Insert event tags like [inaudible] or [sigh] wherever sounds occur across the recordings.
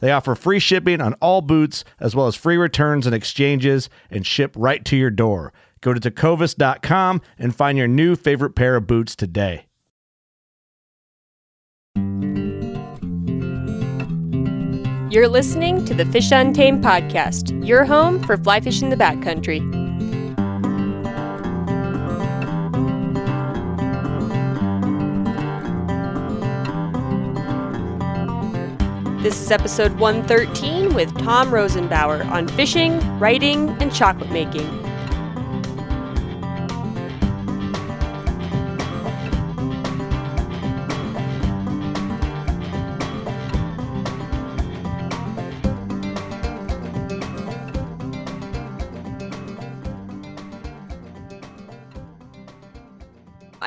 They offer free shipping on all boots, as well as free returns and exchanges, and ship right to your door. Go to tecovas.com and find your new favorite pair of boots today. You're listening to the Fish Untamed podcast, your home for fly fishing the backcountry. This is episode 113 with Tom Rosenbauer on fishing, writing, and chocolate making.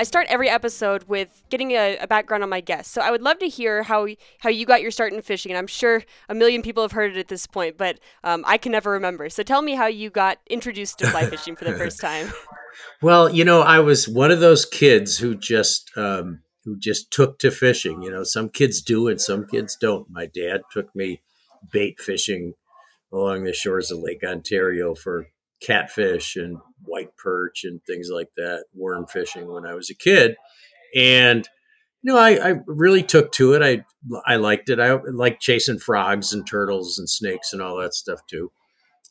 I start every episode with getting a, a, background on my guest. So I would love to hear how how you got your start in fishing. And I'm sure a million people have heard it at this point, but um, I can never remember. So tell me how you got introduced to fly fishing for the first [laughs] time. Well, you know, I was one of those kids who just um, who just took to fishing. You know, some kids do and some kids don't. My dad took me bait fishing along the shores of Lake Ontario for catfish and white perch and things like that, worm fishing when I was a kid. And you know, I, I really took to it. I I liked it. I like chasing frogs and turtles and snakes and all that stuff too.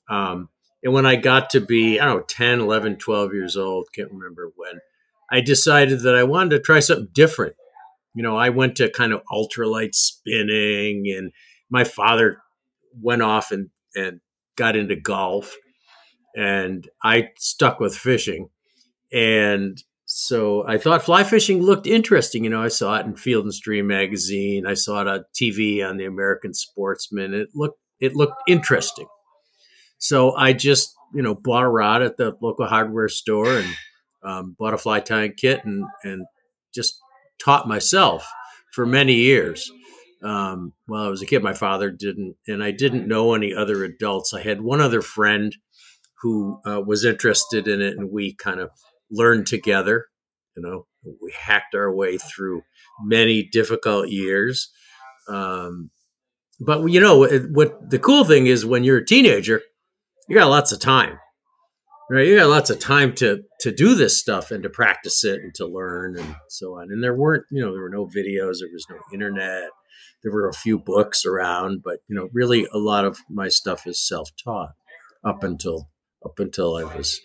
Um, and when I got to be, I don't know, 10, 11, 12 years old, can't remember when, I decided that I wanted to try something different. You know, I went to kind of ultralight spinning and my father went off and, and got into golf and I stuck with fishing. And so I thought fly fishing looked interesting. You know, I saw it in Field and Stream magazine. I saw it on TV on the American Sportsman. It looked it looked interesting. So I just you know bought a rod at the local hardware store and um, bought a fly tying kit and and just taught myself for many years. Um, while I was a kid, my father didn't, and I didn't know any other adults. I had one other friend who uh, was interested in it, and we kind of learned together. You know, we hacked our way through many difficult years. Um, but you know what? The cool thing is when you're a teenager, you got lots of time, right? You got lots of time to to do this stuff and to practice it and to learn and so on. And there weren't, you know, there were no videos, there was no internet, there were a few books around, but you know, really a lot of my stuff is self taught up until up until I was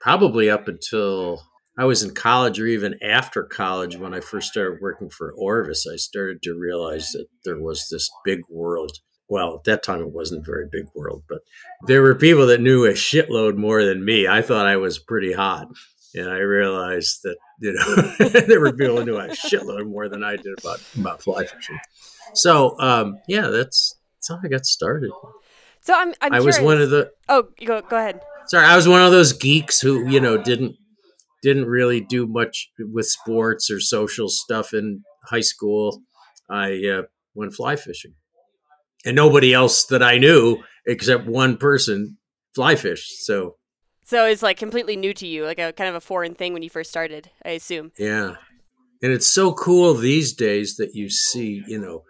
probably up until I was in college or even after college when I first started working for Orvis, I started to realize that there was this big world. Well, at that time it wasn't a very big world, but there were people that knew a shitload more than me. I thought I was pretty hot. And I realized that, you know, [laughs] there were people who knew a shitload more than I did about, about fly fishing. So, um, yeah, that's, that's how I got started. So I'm, I'm i was one of the. Oh, go, go ahead sorry, I was one of those geeks who you know didn't didn't really do much with sports or social stuff in high school. I uh, went fly fishing, and nobody else that I knew except one person fly fished. So So it's like completely new to you, like a kind of a foreign thing when you first started, I assume. Yeah. And it's so cool these days that you see, you know,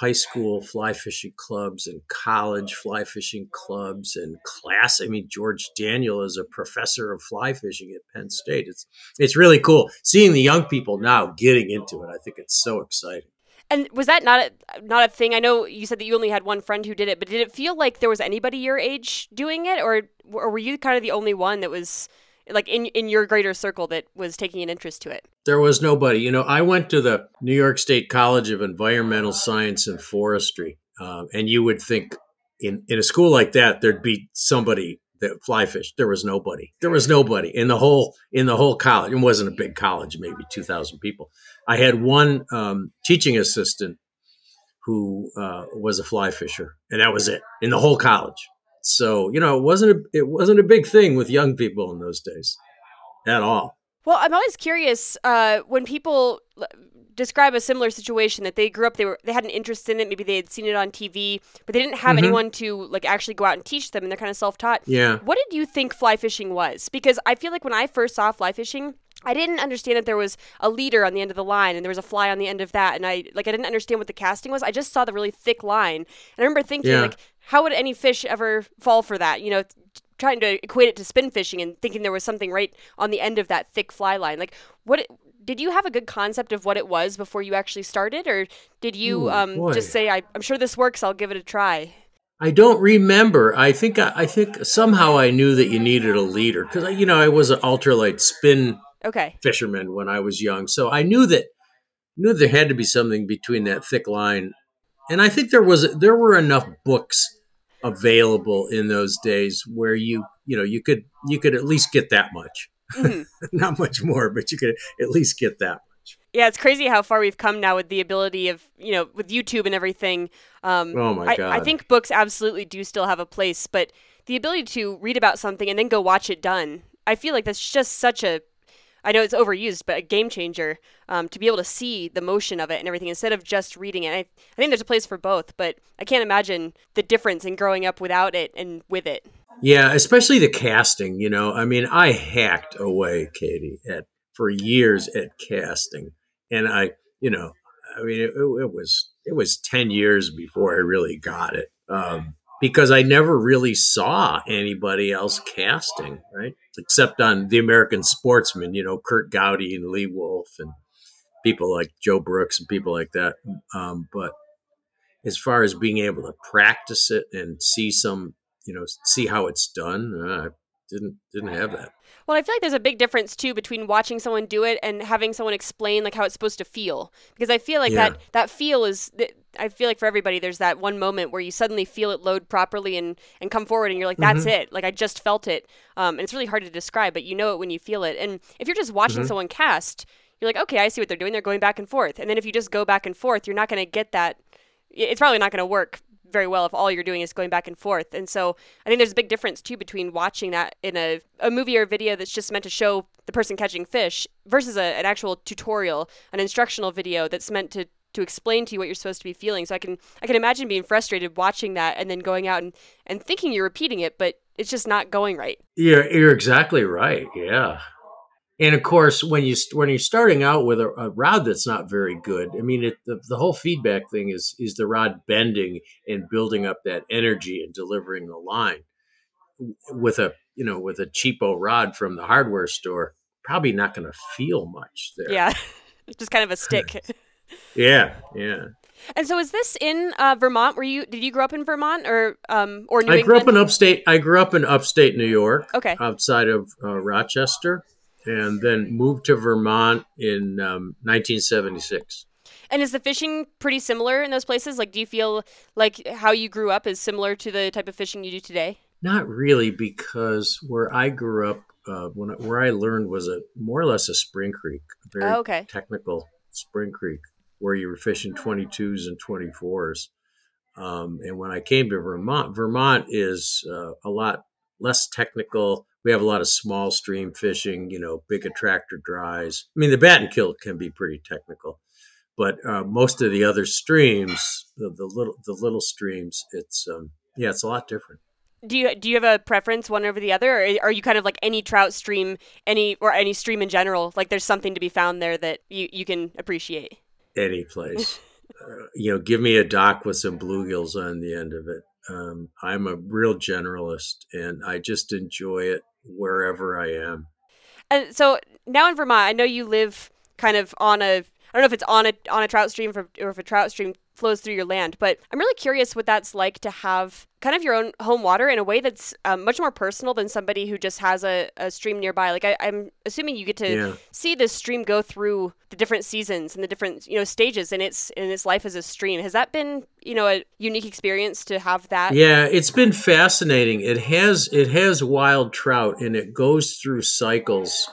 high school fly fishing clubs and college fly fishing clubs and class. I mean, George Daniel is a professor of fly fishing at Penn State. It's it's really cool seeing the young people now getting into it. I think it's so exciting. And was that not a, not a thing? I know you said that you only had one friend who did it, but did it feel like there was anybody your age doing it, or or were you kind of the only one that was like in in your greater circle that was taking an interest to it? There was nobody. You know, I went to the New York State College of Environmental Science and Forestry, um, and you would think in in a school like that there'd be somebody that fly fish. There was nobody. There was nobody in the whole in the whole college. It wasn't a big college, maybe two thousand people. I had one um, teaching assistant who uh, was a fly fisher, and that was it in the whole college. So you know, it wasn't a, it wasn't a big thing with young people in those days at all. Well, I'm always curious uh, when people describe a similar situation that they grew up they were they had an interest in it maybe they had seen it on TV but they didn't have mm-hmm. anyone to like actually go out and teach them and they're kind of self-taught. Yeah. What did you think fly fishing was? Because I feel like when I first saw fly fishing I didn't understand that there was a leader on the end of the line and there was a fly on the end of that and I like I didn't understand what the casting was. I just saw the really thick line. And I remember thinking yeah. like how would any fish ever fall for that? You know, trying to equate it to spin fishing and thinking there was something right on the end of that thick fly line. Like what did you have a good concept of what it was before you actually started or did you Ooh, um, just say I, am sure this works, I'll give it a try? I don't remember. I think I, think somehow I knew that you needed a leader because you know I was an ultralight spin okay fisherman when I was young. So I knew that knew there had to be something between that thick line, and I think there was there were enough books available in those days where you you know you could you could at least get that much, mm-hmm. [laughs] not much more, but you could at least get that. Much yeah, it's crazy how far we've come now with the ability of you know with YouTube and everything. Um, oh my god! I, I think books absolutely do still have a place, but the ability to read about something and then go watch it done, I feel like that's just such a I know it's overused, but a game changer um, to be able to see the motion of it and everything instead of just reading it. I, I think there's a place for both, but I can't imagine the difference in growing up without it and with it. Yeah, especially the casting. You know, I mean, I hacked away, Katie, at for years at casting, and I, you know, I mean, it, it was it was ten years before I really got it. Um, because I never really saw anybody else casting, right? Except on The American Sportsman, you know, Curt Gowdy and Lee Wulff and people like Joe Brooks and people like that. Um, but as far as being able to practice it and see some, you know, see how it's done, uh, didn't didn't have that. Well, I feel like there's a big difference too between watching someone do it and having someone explain like how it's supposed to feel. Because I feel like yeah. that that feel is I feel like for everybody there's that one moment where you suddenly feel it load properly and and come forward and you're like that's mm-hmm. it. Like I just felt it. Um, and it's really hard to describe, but you know it when you feel it. And if you're just watching mm-hmm. someone cast, you're like, okay, I see what they're doing. They're going back and forth. And then if you just go back and forth, you're not going to get that. It's probably not going to work very well if all you're doing is going back and forth. And so I think there's a big difference too between watching that in a, a movie or a video that's just meant to show the person catching fish versus a, an actual tutorial, an instructional video that's meant to to explain to you what you're supposed to be feeling. So I can I can imagine being frustrated watching that and then going out and, and thinking you're repeating it, but it's just not going right. You're you're exactly right. Yeah. And of course, when you when you're starting out with a, a rod that's not very good, I mean, it, the, the whole feedback thing is is the rod bending and building up that energy and delivering the line. With a you know with a cheapo rod from the hardware store, probably not going to feel much there. Yeah, [laughs] just kind of a [laughs] stick. yeah, yeah. And so, is this in uh, Vermont? Were you did you grow up in Vermont or um or New I England? grew up in upstate. I grew up in upstate New York. Okay, outside of uh, Rochester and then moved to Vermont in um, 1976. And is the fishing pretty similar in those places? Like, do you feel like how you grew up is similar to the type of fishing you do today? Not really, because where I grew up, uh, when where I learned was a more or less a spring creek, a very oh, okay. technical spring creek, where you were fishing 22s and 24s. Um, and when I came to Vermont, Vermont is uh, a lot less technical, we have a lot of small stream fishing, you know, big attractor dries. I mean, the Battenkill can be pretty technical, but uh, most of the other streams, the, the, little the little streams, it's um, yeah, it's a lot different. do you do you have a preference one over the other, or are you kind of like any trout stream, any or any stream in general? Like there's something to be found there that you you can appreciate. Any place, [laughs] uh, you know, give me a dock with some bluegills on the end of it. Um, I'm a real generalist, and I just enjoy it wherever I am. And so now in Vermont, I know you live kind of on a I don't know if it's on a on a trout stream or if a trout stream flows through your land, but I'm really curious what that's like to have kind of your own home water in a way that's um, much more personal than somebody who just has a, a stream nearby. Like I, am assuming you get to yeah. see this stream go through the different seasons and the different you know stages in its in its life as a stream. Has that been you know a unique experience to have that? Yeah, it's been fascinating. It has it has wild trout and it goes through cycles.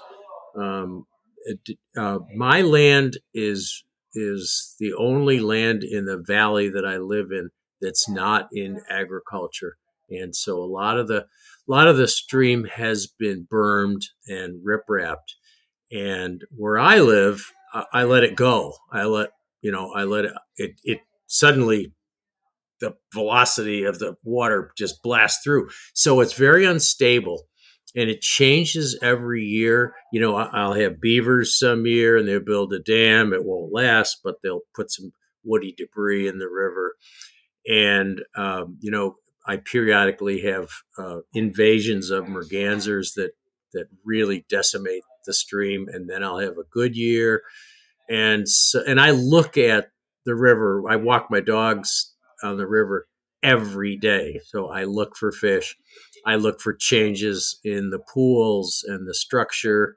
Um, it, uh, my land is is the only land in the valley that I live in that's not in agriculture, and so a lot of the a lot of the stream has been bermed and riprapped, and where I live, I, I let it go. I let you know, I let it. It, it suddenly the velocity of the water just blasts through, so it's very unstable and it changes every year. You know, I'll have beavers some year and they'll build a dam. It won't last, but they'll put some woody debris in the river. And, um, you know, I periodically have uh, invasions of mergansers that, that really decimate the stream. And then I'll have a good year. And so, and I look at the river. I walk my dogs on the river every day. So I look for fish. I look for changes in the pools and the structure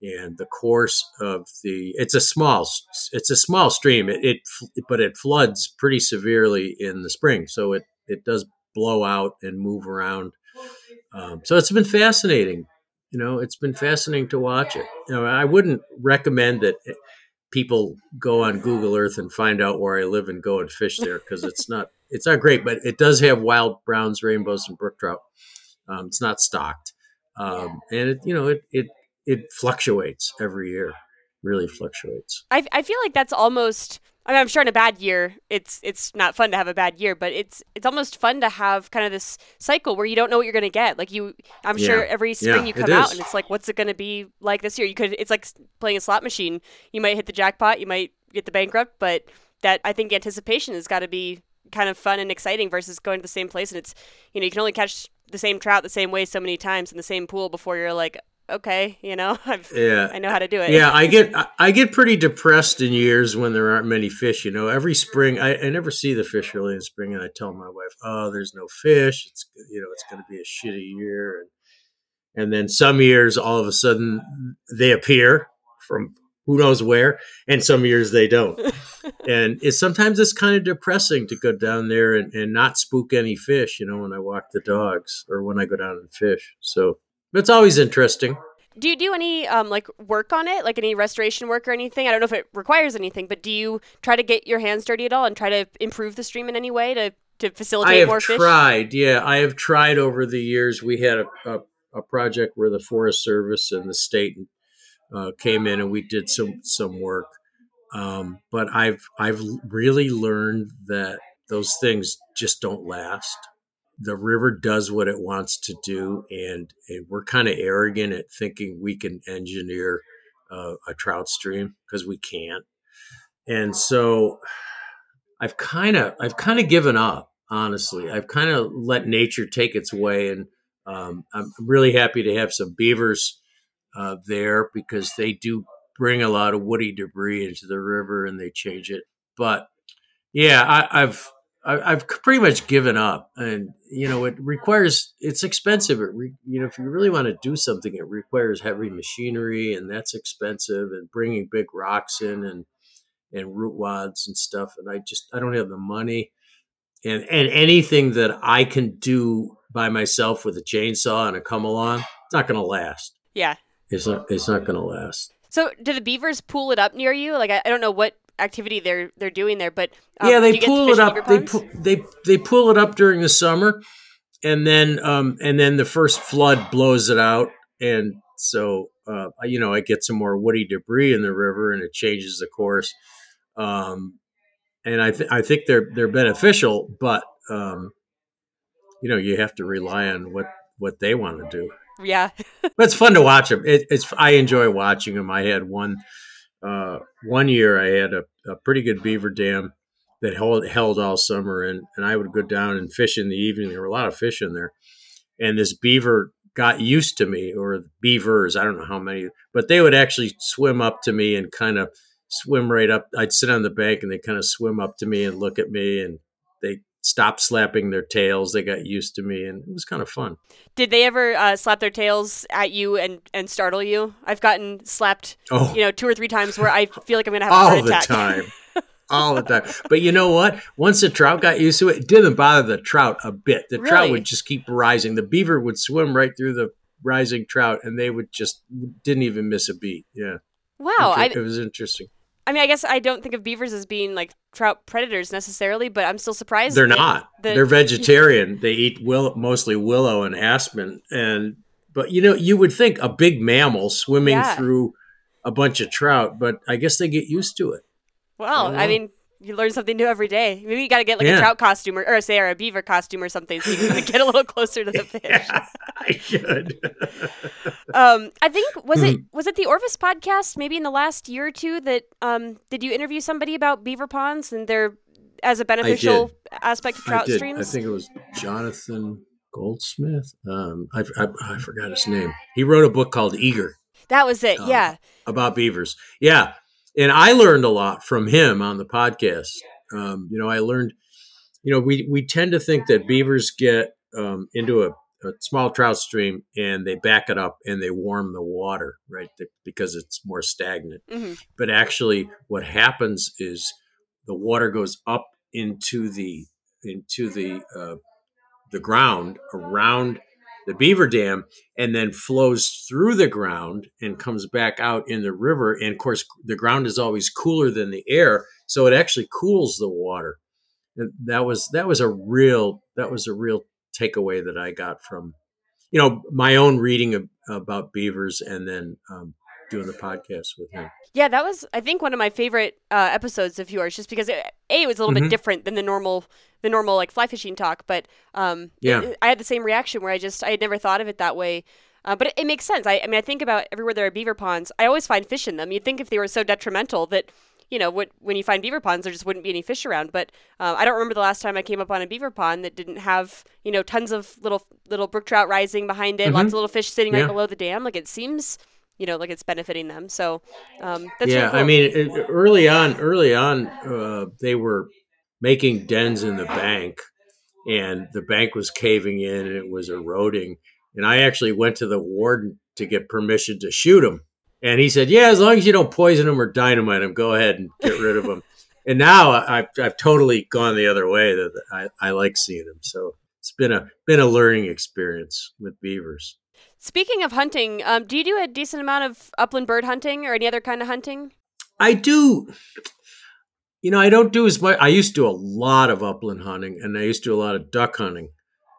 and the course of the. It's a small, it's a small stream. It, it but it floods pretty severely in the spring, so it it does blow out and move around. Um, so it's been fascinating. You know, it's been fascinating to watch it. You know, I wouldn't recommend that people go on Google Earth and find out where I live and go and fish there because it's not it's not great, but it does have wild browns, rainbows, and brook trout. Um, it's not stocked, um, and it you know it it it fluctuates every year. Really fluctuates. I I feel like that's almost. I mean, I'm sure in a bad year, it's it's not fun to have a bad year, but it's it's almost fun to have kind of this cycle where you don't know what you're going to get. Like you, I'm yeah. sure every spring yeah, you come out and it's like, what's it going to be like this year? You could, it's like playing a slot machine. You might hit the jackpot, you might get the bankrupt, but that I think anticipation has got to be kind of fun and exciting versus going to the same place and it's you know you can only catch the same trout the same way so many times in the same pool before you're like okay you know [laughs] I've, yeah i know how to do it yeah i get i get pretty depressed in years when there aren't many fish you know every spring i, I never see the fish really in spring and i tell my wife oh there's no fish it's you know it's going to be a shitty year and and then some years all of a sudden they appear from who knows where, and some years they don't. [laughs] and it's sometimes it's kind of depressing to go down there and, and not spook any fish, you know, when I walk the dogs or when I go down and fish. So it's always interesting. Do you do any um, like work on it, like any restoration work or anything? I don't know if it requires anything, but do you try to get your hands dirty at all and try to improve the stream in any way to to facilitate more fish? I have more fish? tried, yeah, I have tried over the years. We had a, a, a project where the Forest Service and the state uh, came in and we did some some work. Um, but I've I've really learned that those things just don't last. The river does what it wants to do, and, and we're kind of arrogant at thinking we can engineer uh, a trout stream because we can't. And so I've kind of I've kind of given up. Honestly, I've kind of let nature take its way, and um, I'm really happy to have some beavers uh, there because they do bring a lot of woody debris into the river and they change it. But yeah, I, I've I've pretty much given up, and you know it requires it's expensive. It re, you know if you really want to do something, it requires heavy machinery, and that's expensive, and bringing big rocks in and and root wads and stuff. And I just I don't have the money, and and anything that I can do by myself with a chainsaw and a come along, it's not going to last. Yeah, it's not it's not going to last. So, do the beavers pool it up near you? Like, I, I don't know what activity they're they're doing there, but um, yeah, they pull it up. They pu- they they pull it up during the summer, and then um and then the first flood blows it out, and so uh, you know I get some more woody debris in the river, and it changes the course. Um, and I th- I think they're they're beneficial, but um, you know, you have to rely on what what they want to do. Yeah. [laughs] but it's fun to watch them. It, it's I enjoy watching them. I had one uh, one year. I had a, a pretty good beaver dam that held, held all summer, and and I would go down and fish in the evening. There were a lot of fish in there, and this beaver got used to me, or beavers. I don't know how many, but they would actually swim up to me and kind of swim right up. I'd sit on the bank, and they kind of swim up to me and look at me, and they stopped slapping their tails. They got used to me, and it was kind of fun. Did they ever uh, slap their tails at you and, and startle you? I've gotten slapped, Oh. you know, two or three times where I [laughs] feel like I'm gonna have a all heart the attack. time. [laughs] all the time. But you know what? Once the trout got used to it, it didn't bother the trout a bit. The trout would just keep rising. The beaver would swim right through the rising trout, and they would just didn't even miss a beat. Yeah. Wow. I, it, it was interesting. I mean, I guess I don't think of beavers as being like trout predators necessarily, but I'm still surprised. They're not. the- They're vegetarian. they eat will, mostly willow and aspen. And but you know, you would think a big mammal swimming Yeah. through a bunch of trout, but I guess they get used to it. Well, I Oh. mean, you learn something new every day. Maybe you got to get like a trout costume or, or say, or a beaver costume or something, so you can get a little closer to the [laughs] fish. Yeah, [laughs] I should. [laughs] Um, I think was Hmm. it was it the Orvis podcast maybe in the last year or two that um did you interview somebody about beaver ponds and their as a beneficial aspect of I trout did. streams? I think it was Jonathan Goldsmith. Um, I, I, I forgot his name. He wrote a book called Eager that was it. Um, yeah. about beavers. Yeah, and I learned a lot from him on the podcast. Um, you know, I learned. You know, we we tend to think that beavers get um, into a, a small trout stream and they back it up and they warm the water, right? Because it's more stagnant. hmm but actually what happens is the water goes up into the into the uh, the ground around the beaver dam and then flows through the ground and comes back out in the river. And of course the ground is always cooler than the air so it actually cools the water. And that was that was a real that was a real takeaway that i got from you know my own reading of, about beavers and then um, doing the podcast with him Yeah, that was I think one of my favorite uh, episodes of yours, just because it, a it was a little Mhm. bit different than the normal the normal like fly fishing talk, but um, Yeah. it- I had the same reaction where I just I had never thought of it that way. Uh, but it, it makes sense. I, I mean, I think about everywhere there are beaver ponds. I always find fish in them. You'd think if they were so detrimental that, you know, what, when you find beaver ponds, there just wouldn't be any fish around. But uh, I don't remember the last time I came up on a beaver pond that didn't have, you know, tons of little little brook trout rising behind it, lots of little fish sitting right Mm-hmm. Below the dam. Like it seems, you know, like it's benefiting them. So um, that's yeah, really cool. I mean, it, early on, early on, uh, they were making dens in the bank, and the bank was caving in and it was eroding. And I actually went to the warden to get permission to shoot them, and he said, "Yeah, as long as you don't poison them or dynamite them, go ahead and get rid of them." [laughs] and now I, I've, I've totally gone the other way. That I, I like seeing them, so it's been a been a learning experience with beavers. Speaking of hunting, um, do you do a decent amount of upland bird hunting or any other kind of hunting? I do. You know, I don't do as much. I used to do a lot of upland hunting, and I used to do a lot of duck hunting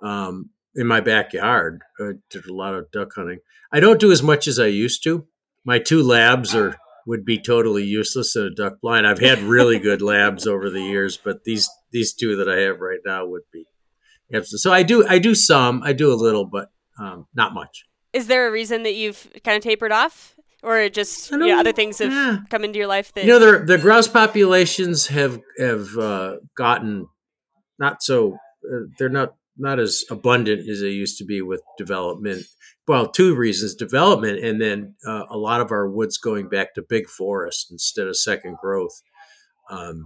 um, in my backyard. I did a lot of duck hunting. I don't do as much as I used to. My two labs are would be totally useless in a duck blind. I've had really [laughs] good labs over the years, but these these two that I have right now would be. So I do I do some. I do a little, but um, not much. Is there a reason that you've kind of tapered off, or just you know, other things have yeah. come into your life that You know, the the grouse populations have have uh, gotten not so uh, they're not not as abundant as they used to be with development. Well, two reasons: development, and then uh, a lot of our woods going back to big forest instead of second growth. Um,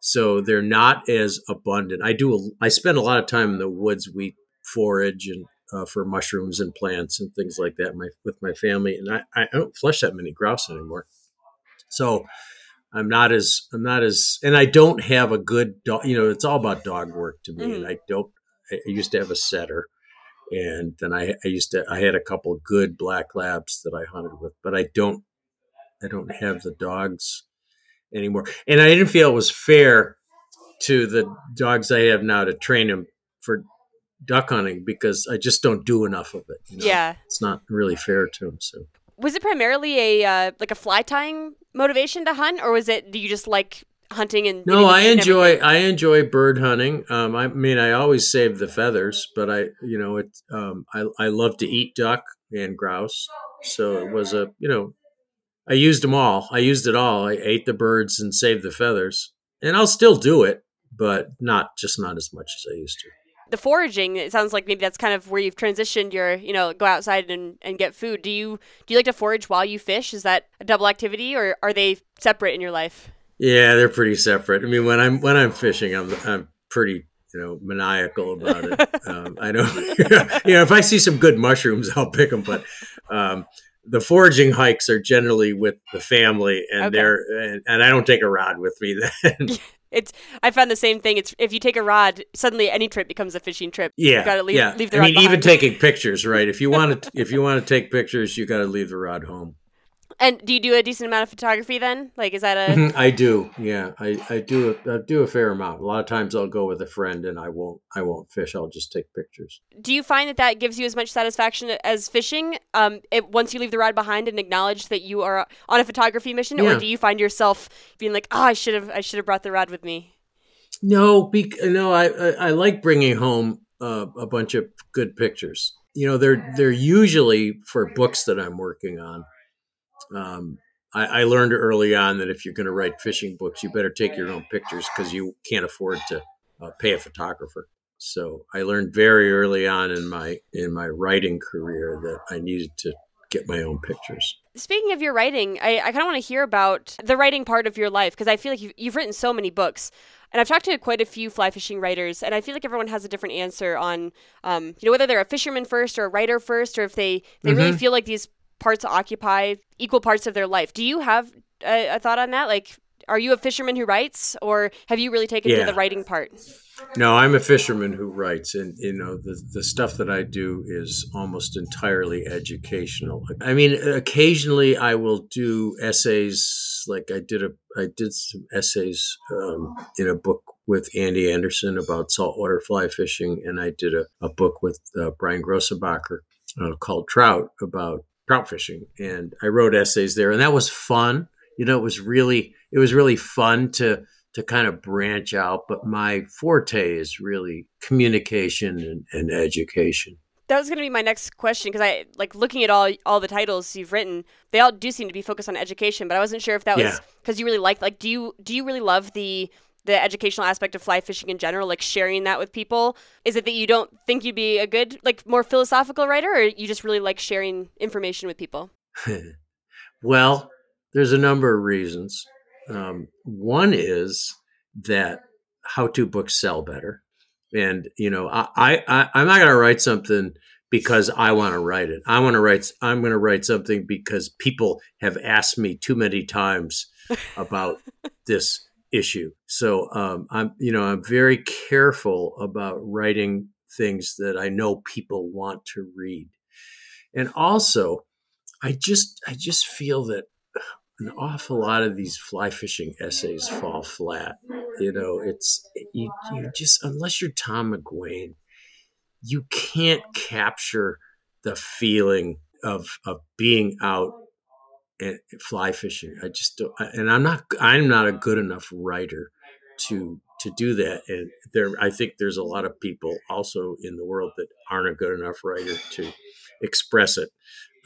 so they're not as abundant. I do. A, I spend a lot of time in the woods. We forage and uh, for mushrooms and plants and things like that my, with my family, and I, I don't flush that many grouse anymore. So I'm not as I'm not as and I don't have a good dog. You know, it's all about dog work to me, and I don't. I used to have a setter, and then I, I used to I had a couple of good black labs that I hunted with, but I don't I don't have the dogs anymore, and I didn't feel it was fair to the dogs I have now to train them for duck hunting because I just don't do enough of it. you know? yeah it's not really fair to them. So. was it primarily a uh, like a fly tying motivation to hunt, or was it do you just like hunting and no i enjoy i enjoy bird hunting um, i mean i always save the feathers but i you know it um, I, I love to eat duck and grouse so it was a you know i used them all i used it all i ate the birds and saved the feathers and i'll still do it but not just not as much as i used to the foraging it sounds like maybe that's kind of where you've transitioned your you know go outside and, and get food do you do you like to forage while you fish is that a double activity or are they separate in your life yeah, they're pretty separate. I mean, when I'm when I'm fishing, I'm I'm pretty you know maniacal about it. [laughs] Um, I don't, [laughs] you know, if I see some good mushrooms, I'll pick them. But um, the foraging hikes are generally with the family, and okay. they're and, and, I don't take a rod with me then. [laughs] It's. I found the same thing. It's if you take a rod, suddenly any trip becomes a fishing trip. Yeah, you gotta leave, yeah. Leave the I mean, behind. even taking pictures, right? If you want [laughs] to, if you want to take pictures, you got to leave the rod home. And do you do a decent amount of photography then? Like, is that a? Mm-hmm, do. Yeah, I, I do. A, I do a fair amount. A lot of times I'll go with a friend and I won't. I won't fish. I'll just take pictures. Do you find that that gives you as much satisfaction as fishing? Um, it, once you leave the rod behind and acknowledge that you are on a photography mission, yeah. or do you find yourself being like, "Oh, I should have. I should have brought the rod with me." No, be, no. I, I, I like bringing home uh, a bunch of good pictures. You know, they're they're usually for books that I'm working on. Um, I, I, learned early on that if you're going to write fishing books, you better take your own pictures because you can't afford to uh, pay a photographer. So I learned very early on in my in my writing career that I needed to get my own pictures. Speaking of your writing, I, I kind of want to hear about the writing part of your life because I feel like you've, you've written so many books. And I've talked to quite a few fly fishing writers, and I feel like everyone has a different answer on, um, you know, whether they're a fisherman first or a writer first, or if they, they mm-hmm. really feel like these parts occupy equal parts of their life. Do you have a, a thought on that? Like, are you a fisherman who writes, or have you really taken yeah. to the writing part? No, I'm a fisherman who writes, and you know the the stuff that I do is almost entirely educational. I mean, occasionally I will do essays, like I did a I did some essays um, in a book with Andy Anderson about saltwater fly fishing, and I did a, a book with uh, Brian Grossenbacher uh, called Trout about trout fishing, and I wrote essays there, and that was fun. You know, it was really it was really fun to to kind of branch out. But my forte is really communication and, and education. That was going to be my next question because I like looking at all all the titles you've written. They all do seem to be focused on education, but I wasn't sure if that was because you really like like do you do you really love the the educational aspect of fly fishing in general, like sharing that with people? Is it that you don't think you'd be a good, like, more philosophical writer, or you just really like sharing information with people? [laughs] well, there's a number of reasons. Um, one is that how-to books sell better, and you know, I, I I'm not going to write something because I want to write it. I want to write. I'm going to write something because people have asked me too many times [laughs] about this issue. So um, I'm, you know, I'm very careful about writing things that I know people want to read, and also, I just, I just feel that an awful lot of these fly fishing essays fall flat. You know, it's you, you just unless you're Tom McGuane, you can't capture the feeling of of being out and fly fishing. I just don't, and I'm not, I'm not a good enough writer to to do that. And there, I think there's a lot of people also in the world that aren't a good enough writer to express it.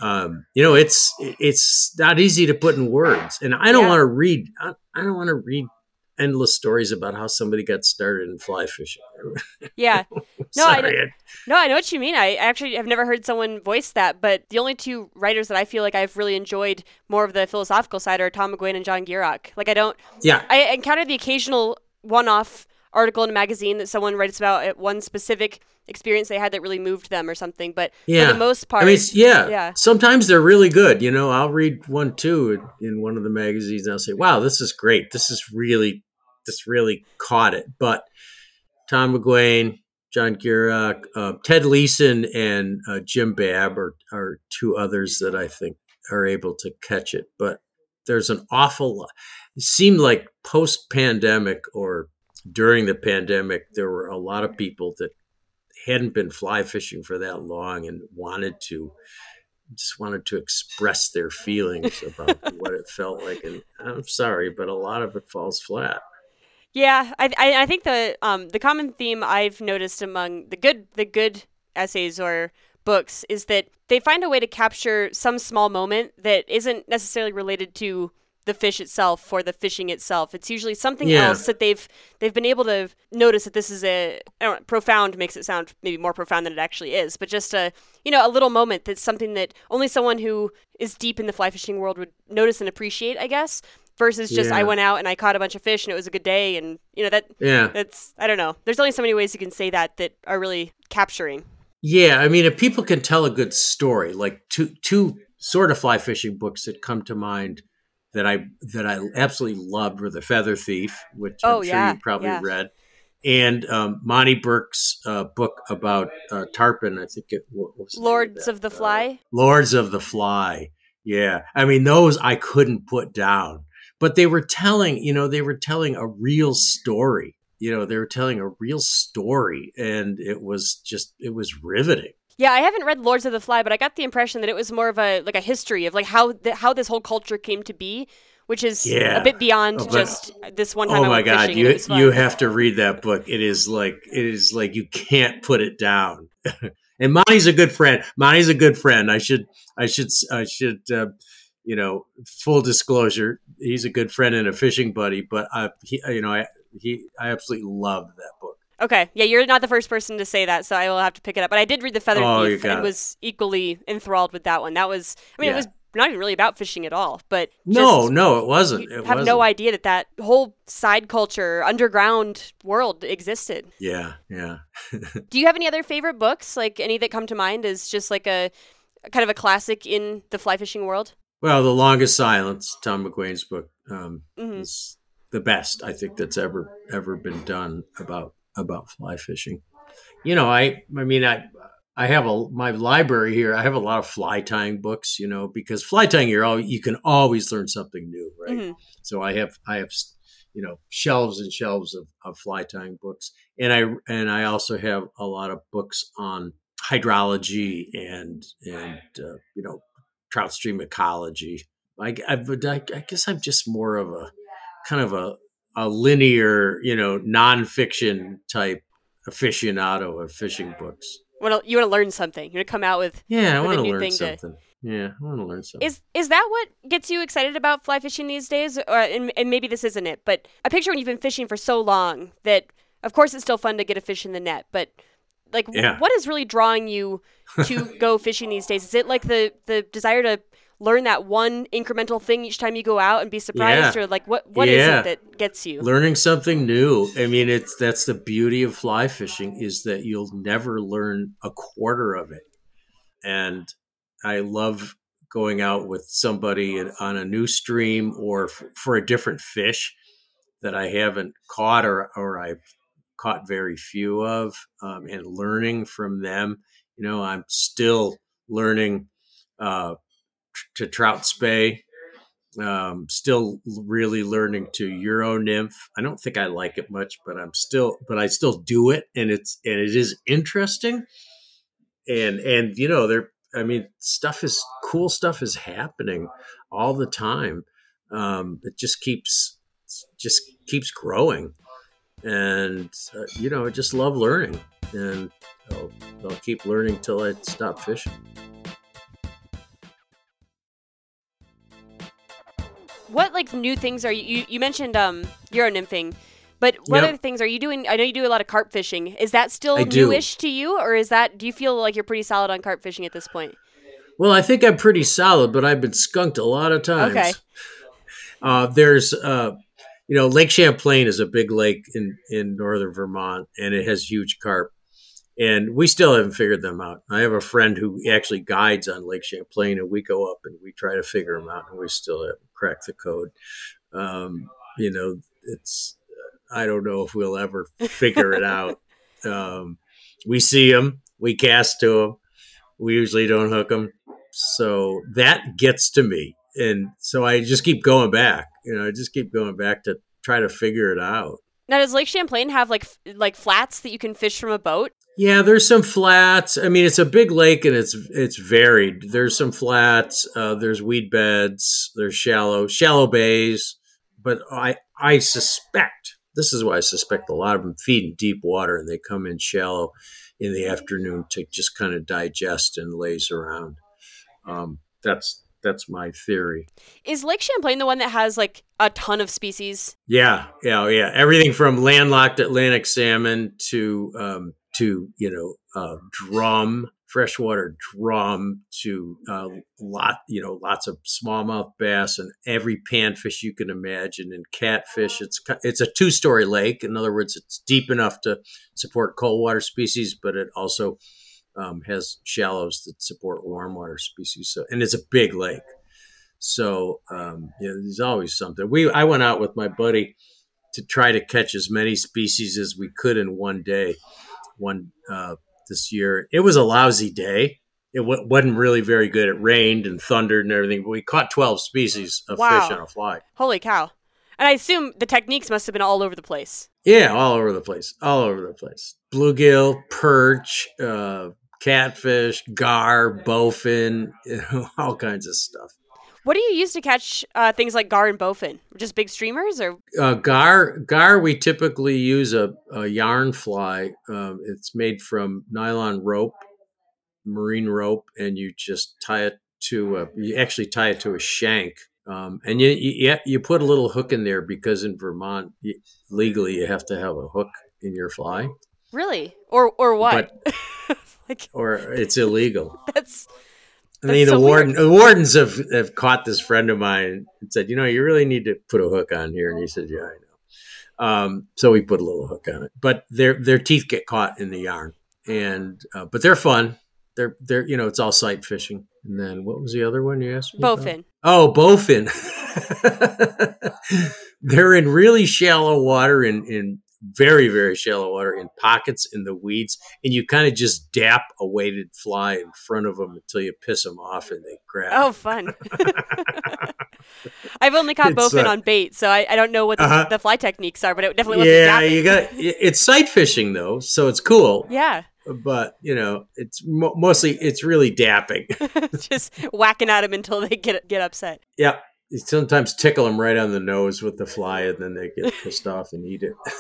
Um, you know, it's it's not easy to put in words, and I don't yeah. want to read. I, I don't want to read endless stories about how somebody got started in fly fishing. Yeah. [laughs] no, I, no, I know what you mean. I actually have never heard someone voice that, but the only two writers that I feel like I've really enjoyed more of the philosophical side are Tom McGuane and John Gierach. Like I don't Yeah. I encounter the occasional one-off article in a magazine that someone writes about at one specific experience they had that really moved them or something. But yeah. for the most part, I mean, yeah, yeah. Sometimes they're really good. You know, I'll read one too in, one of the magazines. And I'll say, "Wow, this is great. This is really, this really caught it." But Tom McGuane, John Gierach, uh, Ted Leeson, and uh, Jim Babb are, are two others that I think are able to catch it. But there's an awful lot. It seemed like post pandemic or during the pandemic, there were a lot of people that hadn't been fly fishing for that long and wanted to just wanted to express their feelings about [laughs] what it felt like. And i'm sorry but a lot of it falls flat. Yeah, I, I I think the um the common theme I've noticed among the good the good essays or books is that they find a way to capture some small moment that isn't necessarily related to the fish itself for the fishing itself. It's usually something Yeah. else that they've they've been able to notice that this is a I don't know, profound makes it sound maybe more profound than it actually is, but just a you know a little moment that's something that only someone who is deep in the fly fishing world would notice and appreciate, I guess. Versus just I went out and I caught a bunch of fish and it was a good day and you know that Yeah. that's I don't know. There's only so many ways you can say that that are really capturing. Yeah, I mean, if people can tell a good story, like two two sort of fly fishing books that come to mind that I that I absolutely loved were the Feather Thief, which Oh, I'm sure yeah, you probably yeah. read, and um, Monte Burke's uh, book about uh, tarpon. I think it was Lords of the Uh, Fly. Lords of the Fly. Yeah. I mean, those I couldn't put down, but they were telling, you know, they were telling a real story. You know, they were telling a real story, and it was just, it was riveting. Yeah, I haven't read Lords of the Fly, but I got the impression that it was more of a like a history of like how the, how this whole culture came to be, which is Yeah. a bit beyond Oh, but- just this one time. Oh I my God. You, it was fun. you have to read that book. It is like, it is like, you can't put it down. [laughs] and Monte's a good friend. Monte's a good friend. I should, I should, I should, uh, you know, full disclosure, he's a good friend and a fishing buddy, but I, he, you know, I, he, I absolutely loved that book. Okay, yeah, you're not the first person to say that, so I will have to pick it up. But I did read the Feather Oh, Thief and it. was equally enthralled with that one. That was, I mean, Yeah. it was not even really about fishing at all, but No, just- no, it wasn't. you It have wasn't. no idea that that whole side culture, underground world existed. Yeah, yeah. [laughs] Do you have any other favorite books? Like any that come to mind as just like a kind of a classic in the fly fishing world? Well, The Longest Silence, Tom McGuane's book, um, Mhm. is the best I think that's ever ever been done about about fly fishing. You know, I I mean I I have a my library here. I have a lot of fly tying books, you know, because fly tying you're all you can always learn something new, right? Mhm. So I have I have you know shelves and shelves of, of fly tying books, and I and I also have a lot of books on hydrology and and uh, you know trout stream ecology. I, I, I guess I'm just more of a kind of a a linear, you know, nonfiction type aficionado of fishing books. You want to learn something? You want to come out with Yeah, I With a want to learn to- something. Yeah, I want to learn something. Is is that what gets you excited about fly fishing these days? Or and, and maybe this isn't it, but I picture when you've been fishing for so long that of course it's still fun to get a fish in the net, but like Yeah. what is really drawing you to [laughs] go fishing these days? Is it like the the desire to learn that one incremental thing each time you go out and be surprised Yeah. or like what what is Yeah. it that gets you? learning something new. I mean, it's that's the beauty of fly fishing is that you'll never learn a quarter of it. And I love going out with somebody on a new stream or f- for a different fish that I haven't caught or or I've caught very few of, um, and learning from them. You know, I'm still learning uh, to trout spey um, still really learning to euro nymph i don't think i like it much but i'm still but i still do it and it's and it is interesting. And and you know there i mean stuff is cool stuff is happening all the time. Um it just keeps just keeps growing. And uh, you know i just love learning and I'll, I'll keep learning till i stop fishing What like new things are you you, you mentioned um euro nymphing, but what Yep. other things are you doing? I know you do a lot of carp fishing. Is that still I do. newish to you, or is that do you feel like you're pretty solid on carp fishing at this point? Well, I think I'm pretty solid, but I've been skunked a lot of times. Okay. Uh, there's, uh, you know, Lake Champlain is a big lake in, in northern Vermont, and it has huge carp. And we still haven't figured them out. I have a friend who actually guides on Lake Champlain, and we go up and we try to figure them out, and we still haven't cracked the code. Um, you know, it's, I don't know if we'll ever figure it out. [laughs] Um, we see them, we cast to them, we usually don't hook them. So that gets to me. And so I just keep going back. You know, I just keep going back to try to figure it out. Now, does Lake Champlain have like like flats that you can fish from a boat? Yeah, there's some flats. I mean, it's a big lake and it's it's varied. There's some flats. Uh, there's weed beds. There's shallow shallow bays. But I I suspect this is why I suspect a lot of them feed in deep water and they come in shallow in the afternoon to just kind of digest and laze around. Um, that's that's my theory. Is Lake Champlain the one that has like a ton of species? Yeah, yeah, yeah. Everything from landlocked Atlantic salmon to um, to you know uh, drum freshwater drum to uh, lot you know lots of smallmouth bass and every panfish you can imagine and catfish. It's it's a two story lake. In other words it's deep enough to support cold water species but it also um, has shallows that support warm water species. So and it's a big lake. So um, you know, there's always something. We I went out with my buddy to try to catch as many species as we could in one day one uh, this year. It was a lousy day. It w- wasn't really very good. It rained and thundered and everything, but we caught 12 species of Wow. fish on a fly. Holy cow. And I assume the techniques must have been all over the place. Yeah, all over the place. All over the place. Bluegill, perch, uh, catfish, gar, bowfin, you [laughs] know, all kinds of stuff. What do you use to catch uh, things like gar and bowfin? Just big streamers or Uh, gar, gar, we typically use a, a yarn fly. Um, it's made from nylon rope, marine rope, and you just tie it to a, you actually tie it to a shank. Um, and you, you you put a little hook in there because in Vermont you, legally you have to have a hook in your fly, really? Or or what? [laughs] like or it's illegal. [laughs] that's I mean, the so warden, the wardens have, have caught this friend of mine and said, you know, you really need to put a hook on here. And he said, yeah, I know. Um, so we put a little hook on it, but their their teeth get caught in the yarn, and uh, but they're fun. They're they're you know it's all sight fishing. And then what was the other one you asked me? about? Oh, bowfin. [laughs] They're in really shallow water, in in very very shallow water, in pockets in the weeds, and you kind of just dap a weighted fly in front of them until you piss them off, and they grab. Oh, fun. [laughs] I've only caught It's, bowfin uh, on bait, so I, I don't know what the, Uh-huh. the fly techniques are, but it definitely wasn't yeah, dapping. you got it's sight fishing though, so it's cool. Yeah, But you know, it's mo- mostly it's really dapping. [laughs] just whacking at them until they get get upset. yeah, you sometimes tickle them right on the nose with the fly, and then they get pissed off and eat it. [laughs]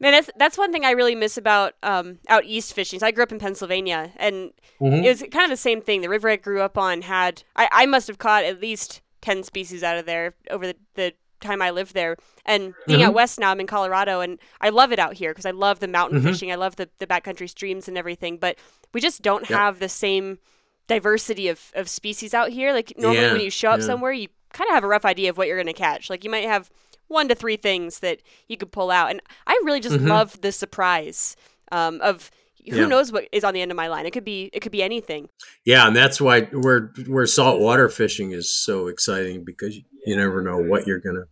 Man, that's that's one thing I really miss about um, out east fishing. So I grew up in Pennsylvania, and Mhm. it was kind of the same thing. The river I grew up on had I, I must have caught at least ten species out of there over the, the time I lived there. And being out west now, I'm in Colorado, and I love it out here because I love the mountain fishing. I love the the backcountry streams and everything. But we just don't Yep. have the same diversity of, of species out here. Like normally Yeah, when you show up yeah. somewhere, you kind of have a rough idea of what you're going to catch. Like you might have one to three things that you could pull out, and I really just love the surprise um, of who Mm-hmm. Yeah. knows what is on the end of my line. It could be it could be anything. Yeah, and that's why where where saltwater fishing is so exciting because you, you never know what you're gonna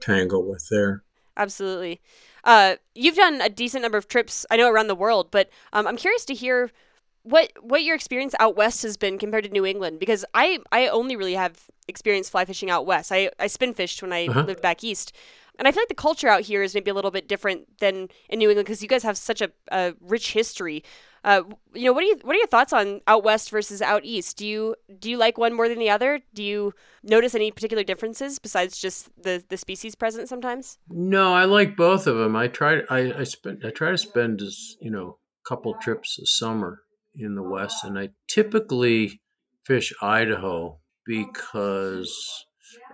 tangle with there. Absolutely. Uh, you've done a decent number of trips, I know, around the world, but um, I'm curious to hear what what your experience out west has been compared to New England because I I only really have experience fly fishing out west. I I spin fished when I Uh-huh. lived back east. And I feel like the culture out here is maybe a little bit different than in New England because you guys have such a, a rich history. Uh, you know, what do you what are your thoughts on out west versus out east? Do you do you like one more than the other? Do you notice any particular differences besides just the the species present sometimes? No, I like both of them. I try I I spend I try to spend as you know a couple trips a summer in the west, and I typically fish Idaho because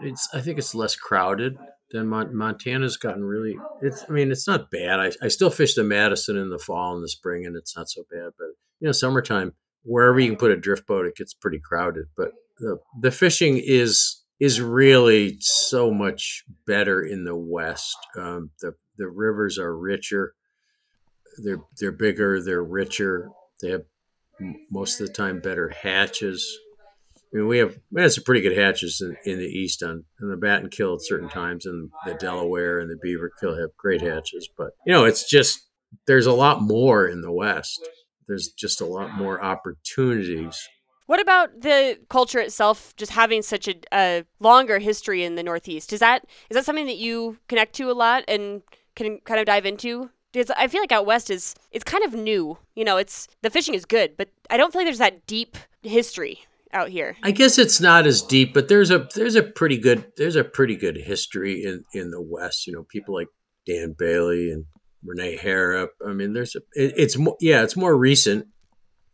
it's I think it's less crowded than Mon- Montana's gotten really. It's I mean it's not bad. I I still fish the Madison in the fall and the spring, and it's not so bad. But you know, summertime wherever you can put a drift boat, it gets pretty crowded. But the the fishing is is really so much better in the west. Um, the the rivers are richer. They're they're bigger. They're richer. They have most of the time better hatches. I mean, we have we have some pretty good hatches in, in the east on, on the Batten Kill at certain times, and the Delaware and the Beaver Kill have great hatches. But you know, it's just there's a lot more in the west. There's just a lot more opportunities. What about the culture itself, just having such a, a longer history in the Northeast? Is that is that something that you connect to a lot and can kind of dive into? Because I feel like out west is it's kind of new. You know, it's the fishing is good, but I don't feel like there's that deep history out here. I guess it's not as deep, but there's a there's a pretty good there's a pretty good history in in the West. You know, people like Dan Bailey and René Harrop. I mean, there's a, it, it's more, yeah, it's more recent.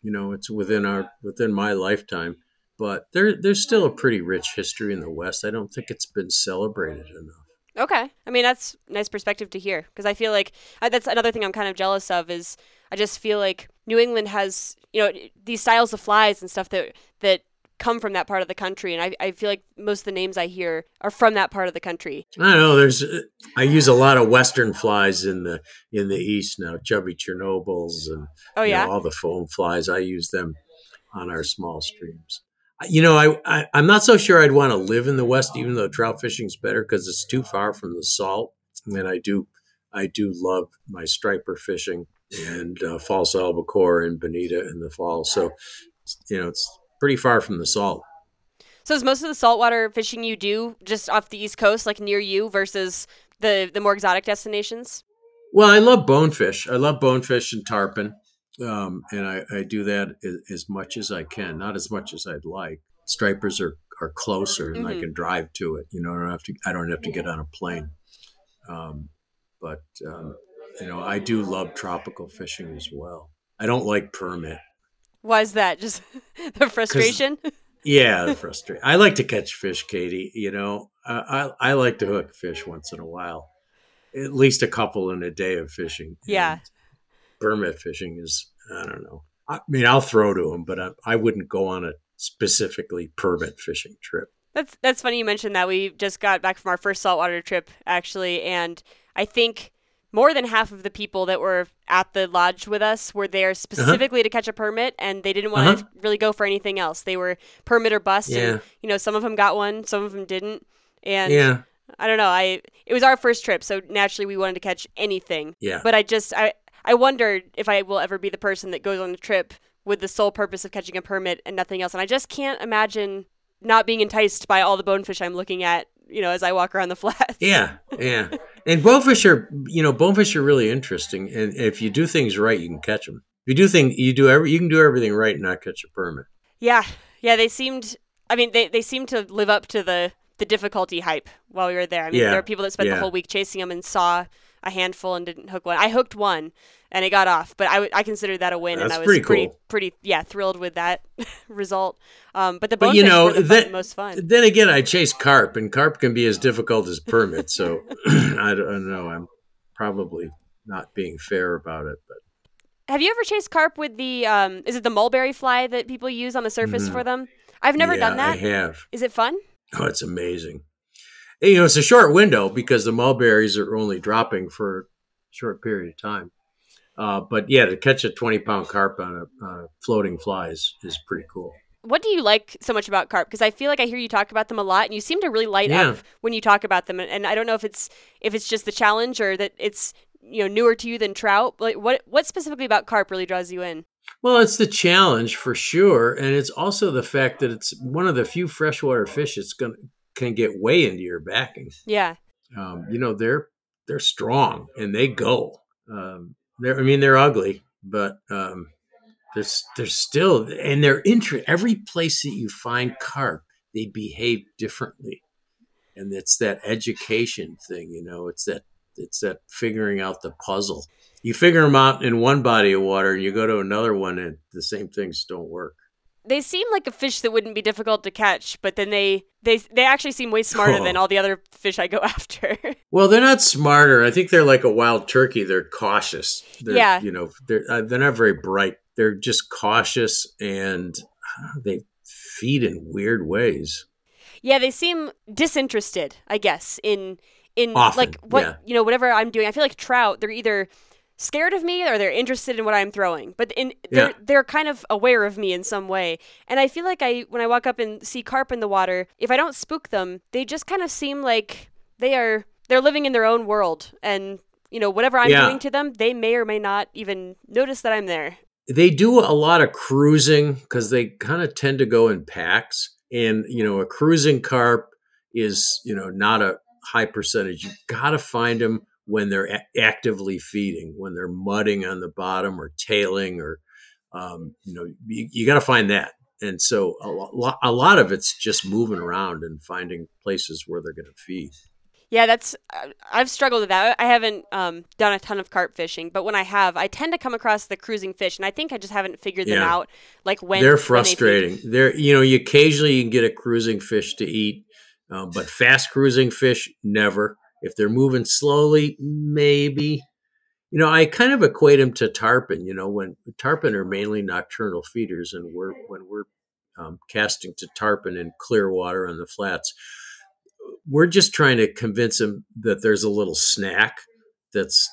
You know, it's within our within my lifetime, but there there's still a pretty rich history in the West. I don't think it's been celebrated enough. Okay. I mean, that's nice perspective to hear because I feel like uh, that's another thing I'm kind of jealous of is I just feel like New England has, you know, these styles of flies and stuff that that come from that part of the country and I, I feel like most of the names I hear are from that part of the country. I don't know, there's I use a lot of western flies in the in the east now, chubby Chernobyls and Oh yeah. know, all the foam flies. I use them on our small streams you know, I, I am not so sure I'd want to live in the West, even though trout fishing's better because it's too far from the salt. And I do I do love my striper fishing and uh, false albacore and bonita in the fall. So you know, it's pretty far from the salt. So is most of the saltwater fishing you do just off the East Coast, like near you, versus the the more exotic destinations? Well, I love bonefish. I love bonefish and tarpon um, and I, I, do that as, as, much as I can, not as much as I'd like. Stripers are, are closer, and mm-hmm. I can drive to it. You know, I don't have to. I don't have to get on a plane. Um, but um, you know, I do love tropical fishing as well. I don't like permit. Why is that? Just [laughs] the frustration. [laughs] Yeah, the frustration. I like to catch fish, Katie. You know, I, I, I like to hook fish once in a while, at least a couple in a day of fishing. Yeah. And permit fishing is I don't know. I mean, I'll throw to them, but I, I wouldn't go on a specifically permit fishing trip. That's that's funny you mentioned that. We just got back from our first saltwater trip actually, and I think more than half of the people that were at the lodge with us were there uh-huh. specifically uh-huh. to catch a permit, and they didn't want uh-huh. to really go for anything else. They were permit or bust, yeah. and you know some of them got one, some of them didn't, and yeah. I don't know. I it was our first trip, so naturally we wanted to catch anything. Yeah. But I just I I wondered if I will ever be the person that goes on a trip with the sole purpose of catching a permit and nothing else. And I just can't imagine not being enticed by all the bonefish I'm looking at, you know, as I walk around the [laughs] flats. Yeah, yeah. And bonefish are, you know, bonefish are really interesting. And if you do things right, you can catch them. If you do things, you do every, you can do everything right and not catch a permit. Yeah, yeah. They seemed. I mean, they they seemed to live up to the the difficulty hype while we were there. I mean, yeah. there are people that spent yeah. the whole week chasing them and saw a handful and didn't hook one. I hooked one and it got off, but I, w- I considered that a win, That's and I was pretty, pretty, cool. pretty, yeah, thrilled with that [laughs] result. Um, but the but you know, the then, most fun. Then again, I chase carp, and carp can be as difficult as permit. So [clears throat] I don't know. I'm probably not being fair about it, but. Have you ever chased carp with the um, is it the mulberry fly that people use on the surface mm-hmm. for them? I've never yeah, done that. I have. Is it fun? Oh, it's amazing. You know, it's a short window because the mulberries are only dropping for a short period of time. Uh, but yeah, to catch a 20 pound carp on a, on a floating fly is, is pretty cool. What do you like so much about carp? Because I feel like I hear you talk about them a lot, and you seem to really light yeah. up when you talk about them. And I don't know if it's if it's just the challenge or that it's you know newer to you than trout. Like what what specifically about carp really draws you in? Well, it's the challenge for sure, and it's also the fact that it's one of the few freshwater fish that's going can get way into your backing. Yeah. Um, you know they're they're strong and they go. Um, they're, I mean, they're ugly, but um, there's there's still and they're interest. Every place that you find carp, they behave differently, and it's that education thing. You know, it's that it's that figuring out the puzzle. You figure them out in one body of water, and you go to another one, and the same things don't work they seem like a fish that wouldn't be difficult to catch, but then they they they actually seem way smarter oh. than all the other fish I go [laughs] after. well, they're not smarter. I think they're like a wild turkey. They're cautious. They're, yeah, you know, they're uh, they're not very bright. They're just cautious and uh, they feed in weird ways. Yeah, they seem disinterested. I guess in in Often, like what yeah. you know whatever I'm doing. I feel like trout. They're either scared of me or they're interested in what I'm throwing. But in they're yeah. they're kind of aware of me in some way. And I feel like I when I walk up and see carp in the water, if I don't spook them, they just kind of seem like they are they're living in their own world and you know whatever I'm yeah. doing to them, they may or may not even notice that I'm there. They do a lot of cruising cuz they kind of tend to go in packs and you know a cruising carp is, you know, not a high percentage. You got to find them when they're a- actively feeding, when they're mudding on the bottom or tailing, or um, you know, you, you got to find that. And so a, lo- a lot of it's just moving around and finding places where they're going to feed. Yeah, that's uh, I've struggled with that. I haven't um, done a ton of carp fishing, but when I have, I tend to come across the cruising fish, and I think I just haven't figured them Yeah. out. Like when they're when they frustrating. They're you know you occasionally you can get a cruising fish to eat, um, but fast cruising fish never. If they're moving slowly, maybe. You know, I kind of equate them to tarpon. You know, when tarpon are mainly nocturnal feeders, and we're when we're um, casting to tarpon in clear water on the flats, we're just trying to convince them that there's a little snack that's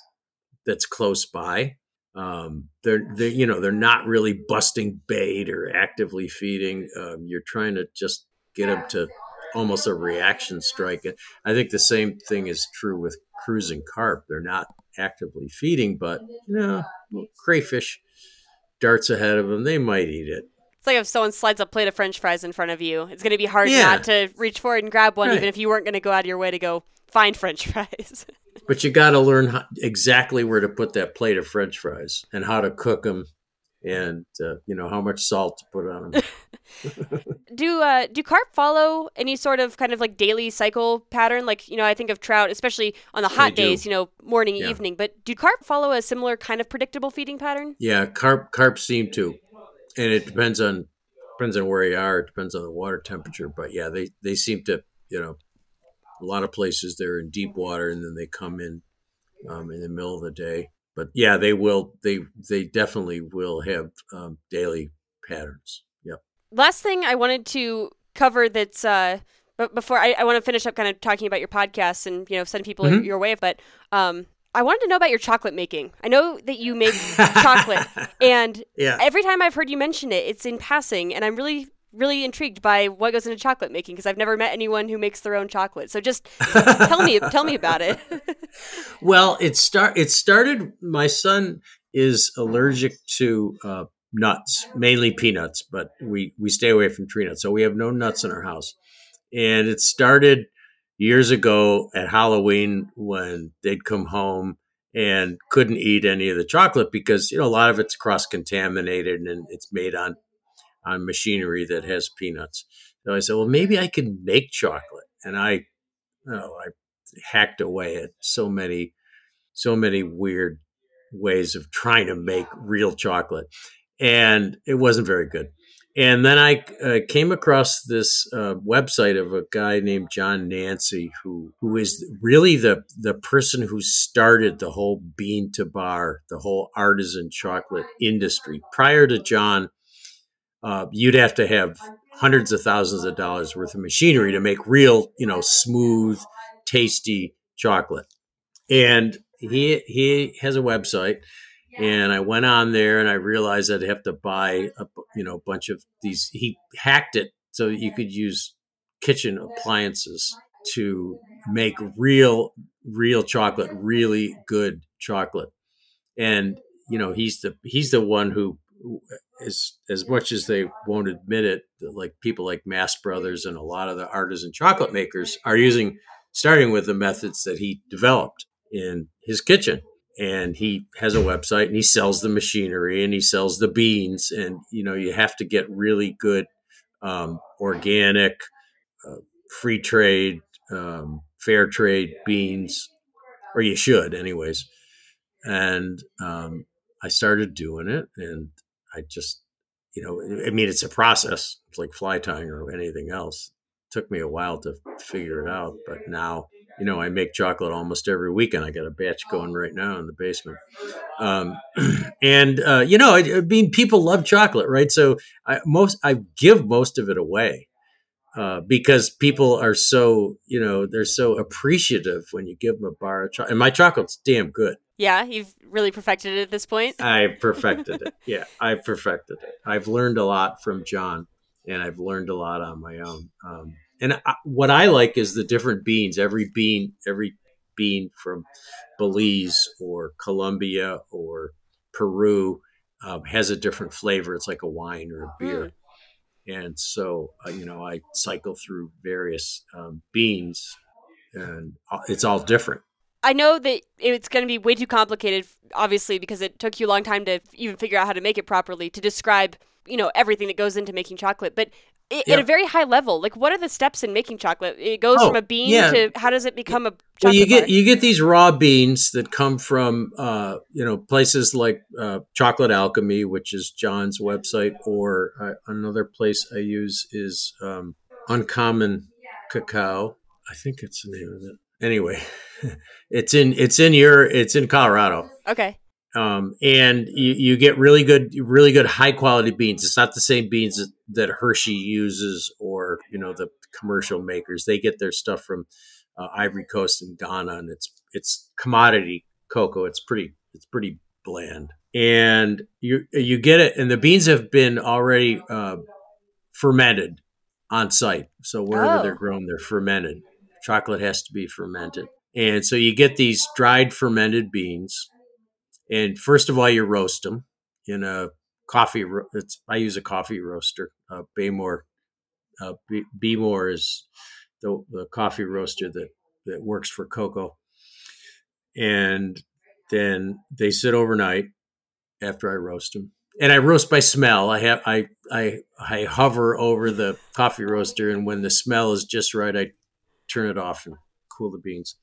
that's close by um, they're they're you know they're not really busting bait or actively feeding. Um, you're trying to just get them to almost a reaction strike. I think the same thing is true with cruising carp. They're not actively feeding, but you know, crayfish darts ahead of them. They might eat it. It's like if someone slides a plate of French fries in front of you, it's going to be hard Yeah. not to reach forward and grab one, Right. even if you weren't going to go out of your way to go find French [laughs] fries. But you got to learn how, exactly where to put that plate of French fries and how to cook them, and uh, you know how much salt to put on them. [laughs] do uh, do carp follow any sort of kind of like daily cycle pattern? Like you know, I think of trout, especially on the hot do. days, you know, morning, Yeah. evening. But do carp follow a similar kind of predictable feeding pattern? Yeah, carp carp seem to, and it depends on depends on where you are. It depends on the water temperature, but yeah, they they seem to you know a lot of places they're in deep water and then they come in um, in the middle of the day. But yeah, they will they they definitely will have um, daily patterns. Last thing I wanted to cover that's uh but before I, I want to finish up kind of talking about your podcast and you know send people Mhm. your way but um I wanted to know about your chocolate making. I know that you make chocolate [laughs] and Yeah. every time I've heard you mention it it's in passing and I'm really really intrigued by what goes into chocolate making because I've never met anyone who makes their own chocolate. So just tell me tell me about it. [laughs] Well, it start it started. My son is allergic to uh, nuts, mainly peanuts, but we we stay away from tree nuts, so we have no nuts in our house. And it started years ago at Halloween when they'd come home and couldn't eat any of the chocolate because you know a lot of it's cross contaminated and it's made on on machinery that has peanuts. So I said, well, maybe I can make chocolate, and I, oh, I hacked away at so many, so many weird ways of trying to make real chocolate, and it wasn't very good. And then I uh, came across this uh, website of a guy named John Nanci, who who is really the the person who started the whole bean to bar, the whole artisan chocolate industry. Prior to John, uh, you'd have to have hundreds of thousands of dollars worth of machinery to make real, you know, smooth, tasty chocolate. And he he has a website, and I went on there and I realized I'd have to buy a you know a bunch of these. He hacked it so you could use kitchen appliances to make real real chocolate, really good chocolate. And you know he's the he's the one who who- as as much as they won't admit it, like people like Mast Brothers and a lot of the artisan chocolate makers are using starting with the methods that he developed in his kitchen. And he has a website and he sells the machinery and he sells the beans. And, you know, you have to get really good um, organic, uh, free trade, um, fair trade beans, or you should, anyways. And um, I started doing it and I just, you know, I mean, it's a process. It's like fly tying or anything else. took me a while to figure it out, but now, you know, I make chocolate almost every weekend. I got a batch going right now in the basement. Um, [clears throat] and, uh, you know, I, I mean, people love chocolate, right? So I most, I give most of it away. Uh, because people are so, you know, they're so appreciative when you give them a bar of chocolate. And my chocolate's damn good. yeah, you've really perfected it at this point. [laughs] I've perfected it. Yeah, I've perfected it. I've learned a lot from John, and I've learned a lot on my own. Um, and I, what I like is the different beans. Every bean, every bean from Belize or Colombia or Peru um, has a different flavor. It's like a wine or a beer. And so, uh, you know, I cycle through various um, beans, and uh, it's all different. I know that it's going to be way too complicated, obviously, because it took you a long time to even figure out how to make it properly, to describe, you know, everything that goes into making chocolate. But i- Yeah. at a very high level. Like, what are the steps in making chocolate? It goes Oh, from a bean yeah. to how does it become a chocolate Well, you get bar? you get these raw beans that come from uh, you know places like uh, Chocolate Alchemy, which is John's website, or uh, another place I use is um, Uncommon Cacao. I think it's the name of it. Anyway, [laughs] it's in it's in your it's in Colorado. okay. Um, and you, you get really good, really good high quality beans. It's not the same beans that, that Hershey uses or you know the commercial makers. They get their stuff from uh, Ivory Coast and Ghana, and it's it's commodity cocoa. It's pretty it's pretty bland, and you you get it. And the beans have been already uh, fermented on site. So wherever Oh. they're grown, they're fermented. Chocolate has to be fermented, and so you get these dried fermented beans and first of all, you roast them in a coffee. ro- It's I use a coffee roaster. Uh, Behmor, uh, B- Behmor is the, the coffee roaster that that works for cocoa. And then they sit overnight after I roast them, and I roast by smell. I have I I I hover over the coffee roaster, and when the smell is just right, I turn it off and cool the beans.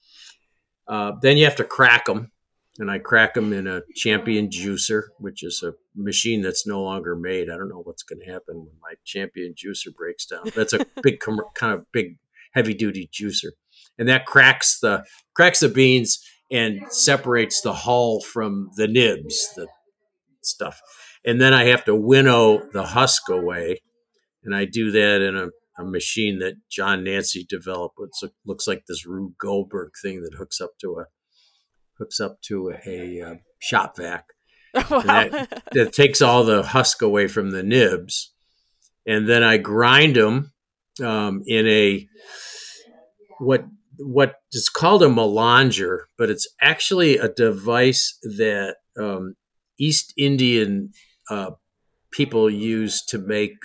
Uh, then you have to crack them and I crack them in a Champion juicer, which is a machine that's no longer made. I don't know what's going to happen when my Champion juicer breaks down. That's a [laughs] big, kind of big, heavy duty juicer, and that cracks the cracks the beans and separates the hull from the nibs, the stuff. And then I have to winnow the husk away, and I do that in a, a machine that John Nanci developed. which looks like this Rube Goldberg thing that hooks up to a hooks up to a, uh, shop vac [laughs] wow. that- that takes all the husk away from the nibs, and then I grind them um, in a what what is called a melanger, but it's actually a device that um, East Indian uh, people use to make.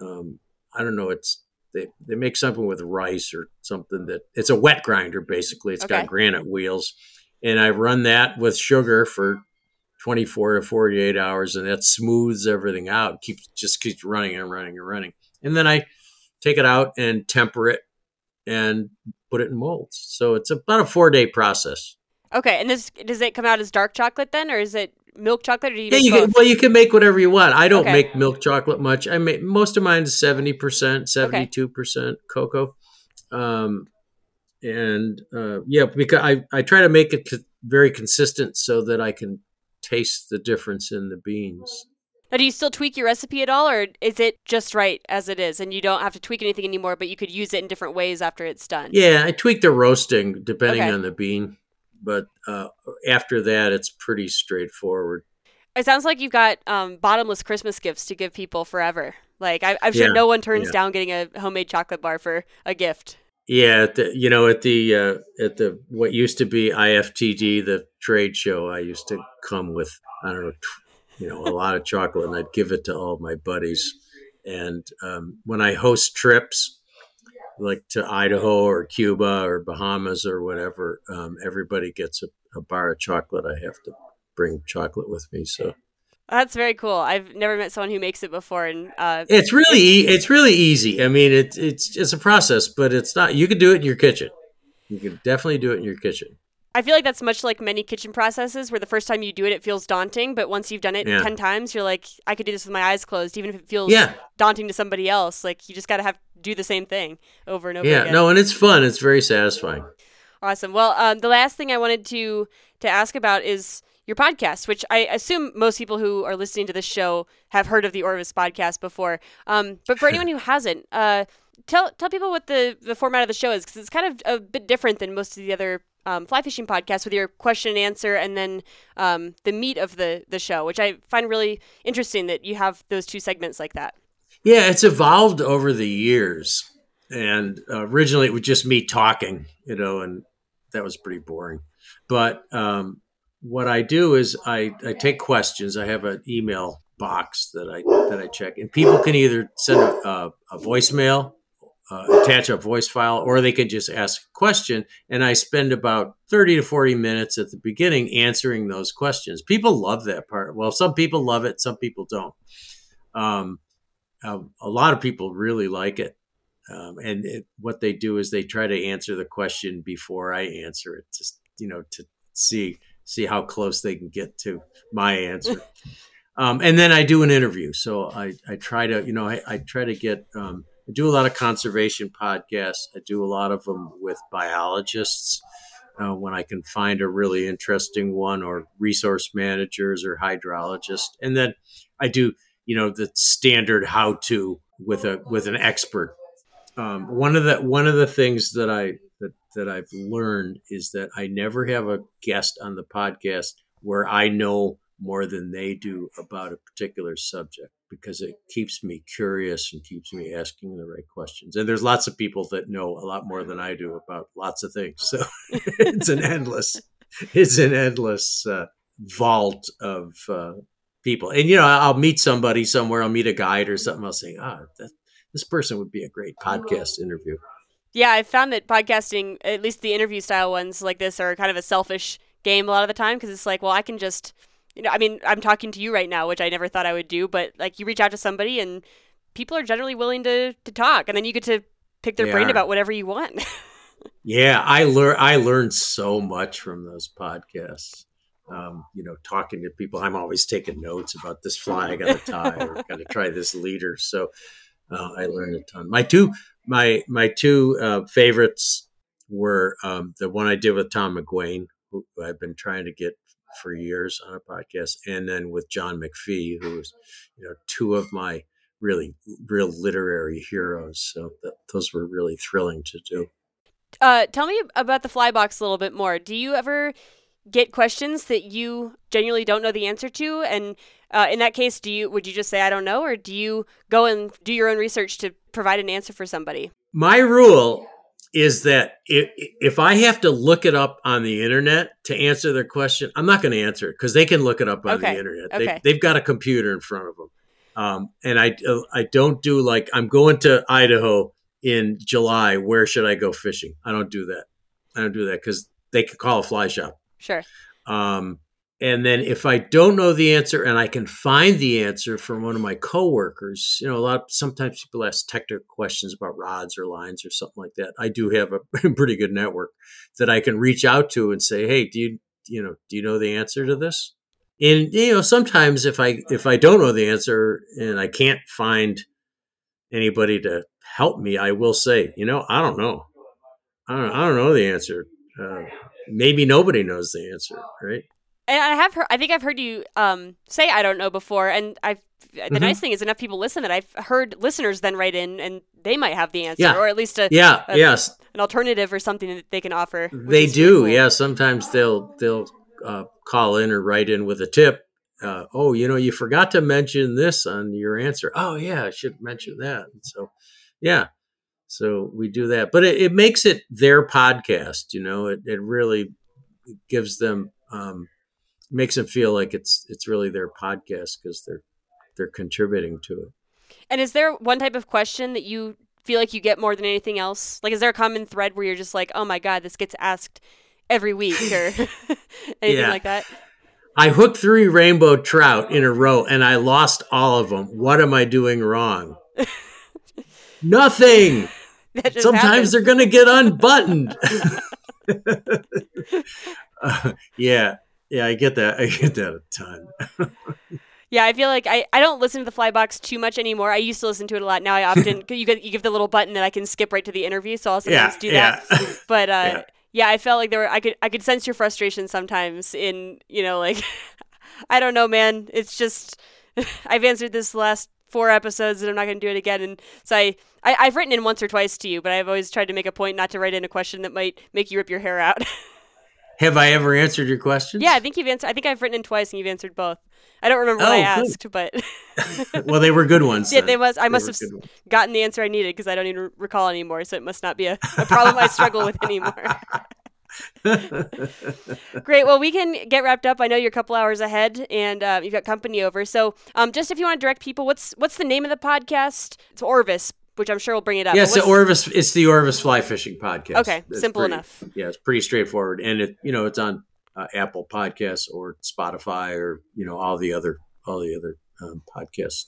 Um, I don't know. It's they, they make something with rice or something that it's a wet grinder basically. It's Okay. got granite wheels, and I run that with sugar for 24 to 48 hours and that smooths everything out. Keeps just keeps running and running and running. And then i take it out and temper it and put it in molds. So it's about a four day process. Okay, and this does it come out as dark chocolate then, or is it milk chocolate, or you yeah you can, well you can make whatever you want. I don't Okay. make milk chocolate much. I make most of mine is 70% 72% cocoa. Um, and uh, yeah because I, I try to make it very consistent so that i can taste the difference in the beans Now, do you still tweak your recipe at all, or is it just right as it is, and you don't have to tweak anything anymore, but you could use it in different ways after it's done? Yeah, I tweak the roasting depending Okay. on the bean, but uh, after that, it's pretty straightforward. It sounds like you've got um, bottomless Christmas gifts to give people forever. Like I, I'm sure Yeah, no one turns yeah. down getting a homemade chocolate bar for a gift. Yeah, the, you know, at the uh, at the what used to be IFTD, the trade show, I used to come with I don't know, you know, a lot of chocolate, and I'd give it to all my buddies. And um, when I host trips, like to Idaho or Cuba or Bahamas or whatever, um, everybody gets a, a bar of chocolate. I have to bring chocolate with me, so. That's very cool. I've never met someone who makes it before, and uh, It's really e- it's really easy. I mean, it's it's it's a process, but it's not. You can do it in your kitchen. You can definitely do it in your kitchen. I feel like that's much like many kitchen processes, where the first time you do it, it feels daunting, but once you've done it Yeah. ten times, you're like, I could do this with my eyes closed, even if it feels Yeah. daunting to somebody else. Like you just got to have do the same thing over and over Yeah, again. no, and it's fun. It's very satisfying. Awesome. Well, um, the last thing I wanted to to ask about is your podcast, which I assume most people who are listening to this show have heard of the Orvis podcast before. Um, but for anyone who hasn't, uh, tell tell people what the the format of the show is because it's kind of a bit different than most of the other um, fly fishing podcasts with your question and answer and then um, the meat of the the show, which I find really interesting that you have those two segments like that. Yeah, it's evolved over the years. And uh, originally it was just me talking, you know, and that was pretty boring. But um, what I do is I, I take questions. I have an email box that I that I check, and people can either send a, a, a voicemail, uh, attach a voice file, or they can just ask a question. And I spend about thirty to forty minutes at the beginning answering those questions. People love that part. Well, some people love it, some people don't. Um, um, a lot of people really like it. Um, and it, what they do is they try to answer the question before I answer it, just you know, to see see how close they can get to my answer. um, and then I do an interview. So I, I try to, you know, I, I try to get, um, I do a lot of conservation podcasts. I do a lot of them with biologists uh, when I can find a really interesting one, or resource managers or hydrologists. And then I do, you know, the standard how to with a with an expert um, one of the one of the things that I that I've learned is that I never have a guest on the podcast where I know more than they do about a particular subject because it keeps me curious and keeps me asking the right questions. And there's lots of people that know a lot more than I do about lots of things. So [laughs] it's an endless it's an endless uh, vault of uh, people. And you know, I'll meet somebody somewhere. I'll meet a guide or something. I'll say, "Ah, oh, that, this person would be a great podcast interview. Yeah, I found that podcasting, at least the interview style ones like this, are kind of a selfish game a lot of the time because it's like, well, I can just, you know, I mean, I'm talking to you right now, which I never thought I would do, but like you reach out to somebody and people are generally willing to to talk, and then you get to pick their they brain are. about whatever you want. [laughs] yeah, I learn I learned so much from those podcasts. Um, you know, talking to people, I'm always taking notes about this fly I got to tie or got to try this leader. So uh, I learned a ton. My two my my two uh, favorites were um, the one I did with Tom McGuane, who I've been trying to get for years on a podcast, and then with John McPhee, who was you know two of my really real literary heroes. So that, those were really thrilling to do. Uh, tell me about the fly box a little bit more. Do you ever get questions that you genuinely don't know the answer to and uh, in that case do you would you just say i don't know or do you go and do your own research to provide an answer for somebody my rule is that if, if i have to look it up on the internet to answer their question i'm not going to answer it because they can look it up on okay. the internet okay. they, have got a computer in front of them um, and I, I don't do like i'm going to idaho in july where should i go fishing i don't do that i don't do that because they could call a fly shop Sure. Um, and then if I don't know the answer and I can find the answer from one of my coworkers, you know, a lot of, sometimes people ask technical questions about rods or lines or something like that. I do have a [laughs] pretty good network that I can reach out to and say, "Hey, do you you know do you know the answer to this?" And you know, sometimes if I if I don't know the answer and I can't find anybody to help me, I will say, you know, I don't know. I don't, I don't know the answer. Uh, maybe nobody knows the answer, right? And I have heard, I think I've heard you um, say I don't know before, and I've the mm-hmm. nice thing is enough people listen that I've heard listeners then write in and they might have the answer, yeah. or at least a yeah, a, yes, an alternative or something that they can offer. They do, cool. yeah. Sometimes they'll they'll uh, call in or write in with a tip. Uh, oh, you know, you forgot to mention this on your answer. Oh, yeah, I should mention that. And so, yeah, so we do that, but it, it makes it their podcast. You know, it, it really gives them um, makes them feel like it's it's really their podcast because they're they're contributing to it. And is there one type of question that you feel like you get more than anything else? Like, is there a common thread where you're just like, oh my god, this gets asked every week or [laughs] anything yeah. like that? I hooked three rainbow trout in a row and I lost all of them. What am I doing wrong? [laughs] Nothing. Sometimes happens. they're going to get unbuttoned. [laughs] uh, yeah. Yeah, I get that. [laughs] I get that a ton. yeah, I feel like I, I don't listen to the fly box too much anymore. I used to listen to it a lot. Now I often [laughs] you get you give the little button that I can skip right to the interview, so I'll sometimes yeah, do that. [laughs] But uh, yeah. yeah, I felt like there were I could I could sense your frustration sometimes in you know like I don't know, man. It's just I've answered this last four episodes and I'm not going to do it again. And so I, I, have written in once or twice to you, but I've always tried to make a point not to write in a question that might make you rip your hair out. Have I ever answered your questions? Yeah, I think you've answered. I think I've written in twice and you've answered both. I don't remember what oh, I asked, but [laughs] well, they were good ones. yeah, they was. I they must have gotten the answer I needed because I don't even recall anymore. So it must not be a, a problem I struggle with anymore. [laughs] Great. Well, we can get wrapped up. I know you're a couple hours ahead, and uh, you've got company over. So, um, just if you want to direct people, what's what's the name of the podcast? It's Orvis, which I'm sure will bring it up. Yeah, the Orvis. It's the Orvis Fly Fishing Podcast. Okay, it's simple pretty, enough. Yeah, it's pretty straightforward, and it you know it's on uh, Apple Podcasts or Spotify or you know all the other all the other um, podcast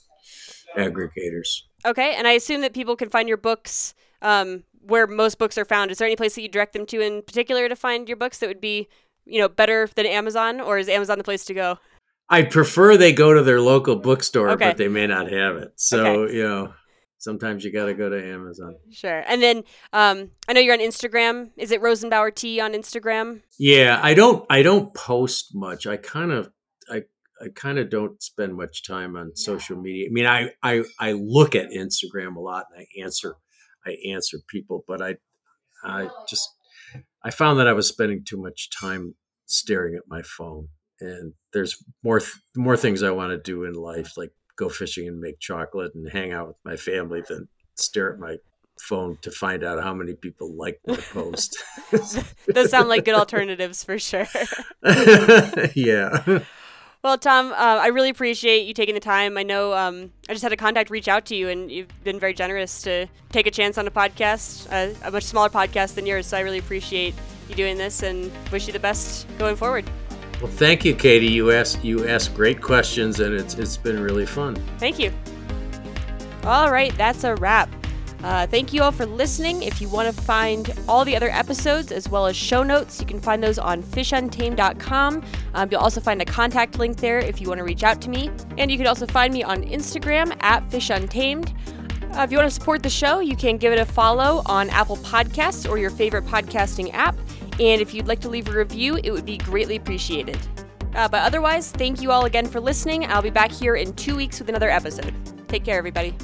aggregators. Okay, and I assume that people can find your books um, where most books are found. Is there any place that you direct them to in particular to find your books that would be, you know, better than Amazon, or is Amazon the place to go? I prefer they go to their local bookstore, okay. but they may not have it. So okay. you know, sometimes you got to go to Amazon. Sure. And then um, I know you're on Instagram. Is it Rosenbauer T on Instagram? Yeah, I don't. I don't post much. I kind of. I. I kind of don't spend much time on social media. I mean, I, I I look at Instagram a lot and I answer I answer people, but I I just I found that I was spending too much time staring at my phone and there's more more things I want to do in life, like go fishing and make chocolate and hang out with my family, than stare at my phone to find out how many people like my post. [laughs] [laughs] Those sound like good alternatives for sure. [laughs] yeah. Well, Tom, uh, I really appreciate you taking the time. I know um, I just had a contact reach out to you, and you've been very generous to take a chance on a podcast, uh, a much smaller podcast than yours. So I really appreciate you doing this, and wish you the best going forward. Well, thank you, Katie. You asked you asked great questions, and it's it's been really fun. Thank you. All right, that's a wrap. Uh, thank you all for listening. If you want to find all the other episodes as well as show notes, you can find those on fishuntamed.com. Um, you'll also find a contact link there if you want to reach out to me. And you can also find me on Instagram at fishuntamed. Uh, if you want to support the show, you can give it a follow on Apple Podcasts or your favorite podcasting app. And if you'd like to leave a review, it would be greatly appreciated. Uh, but otherwise, thank you all again for listening. I'll be back here in two weeks with another episode. Take care, everybody.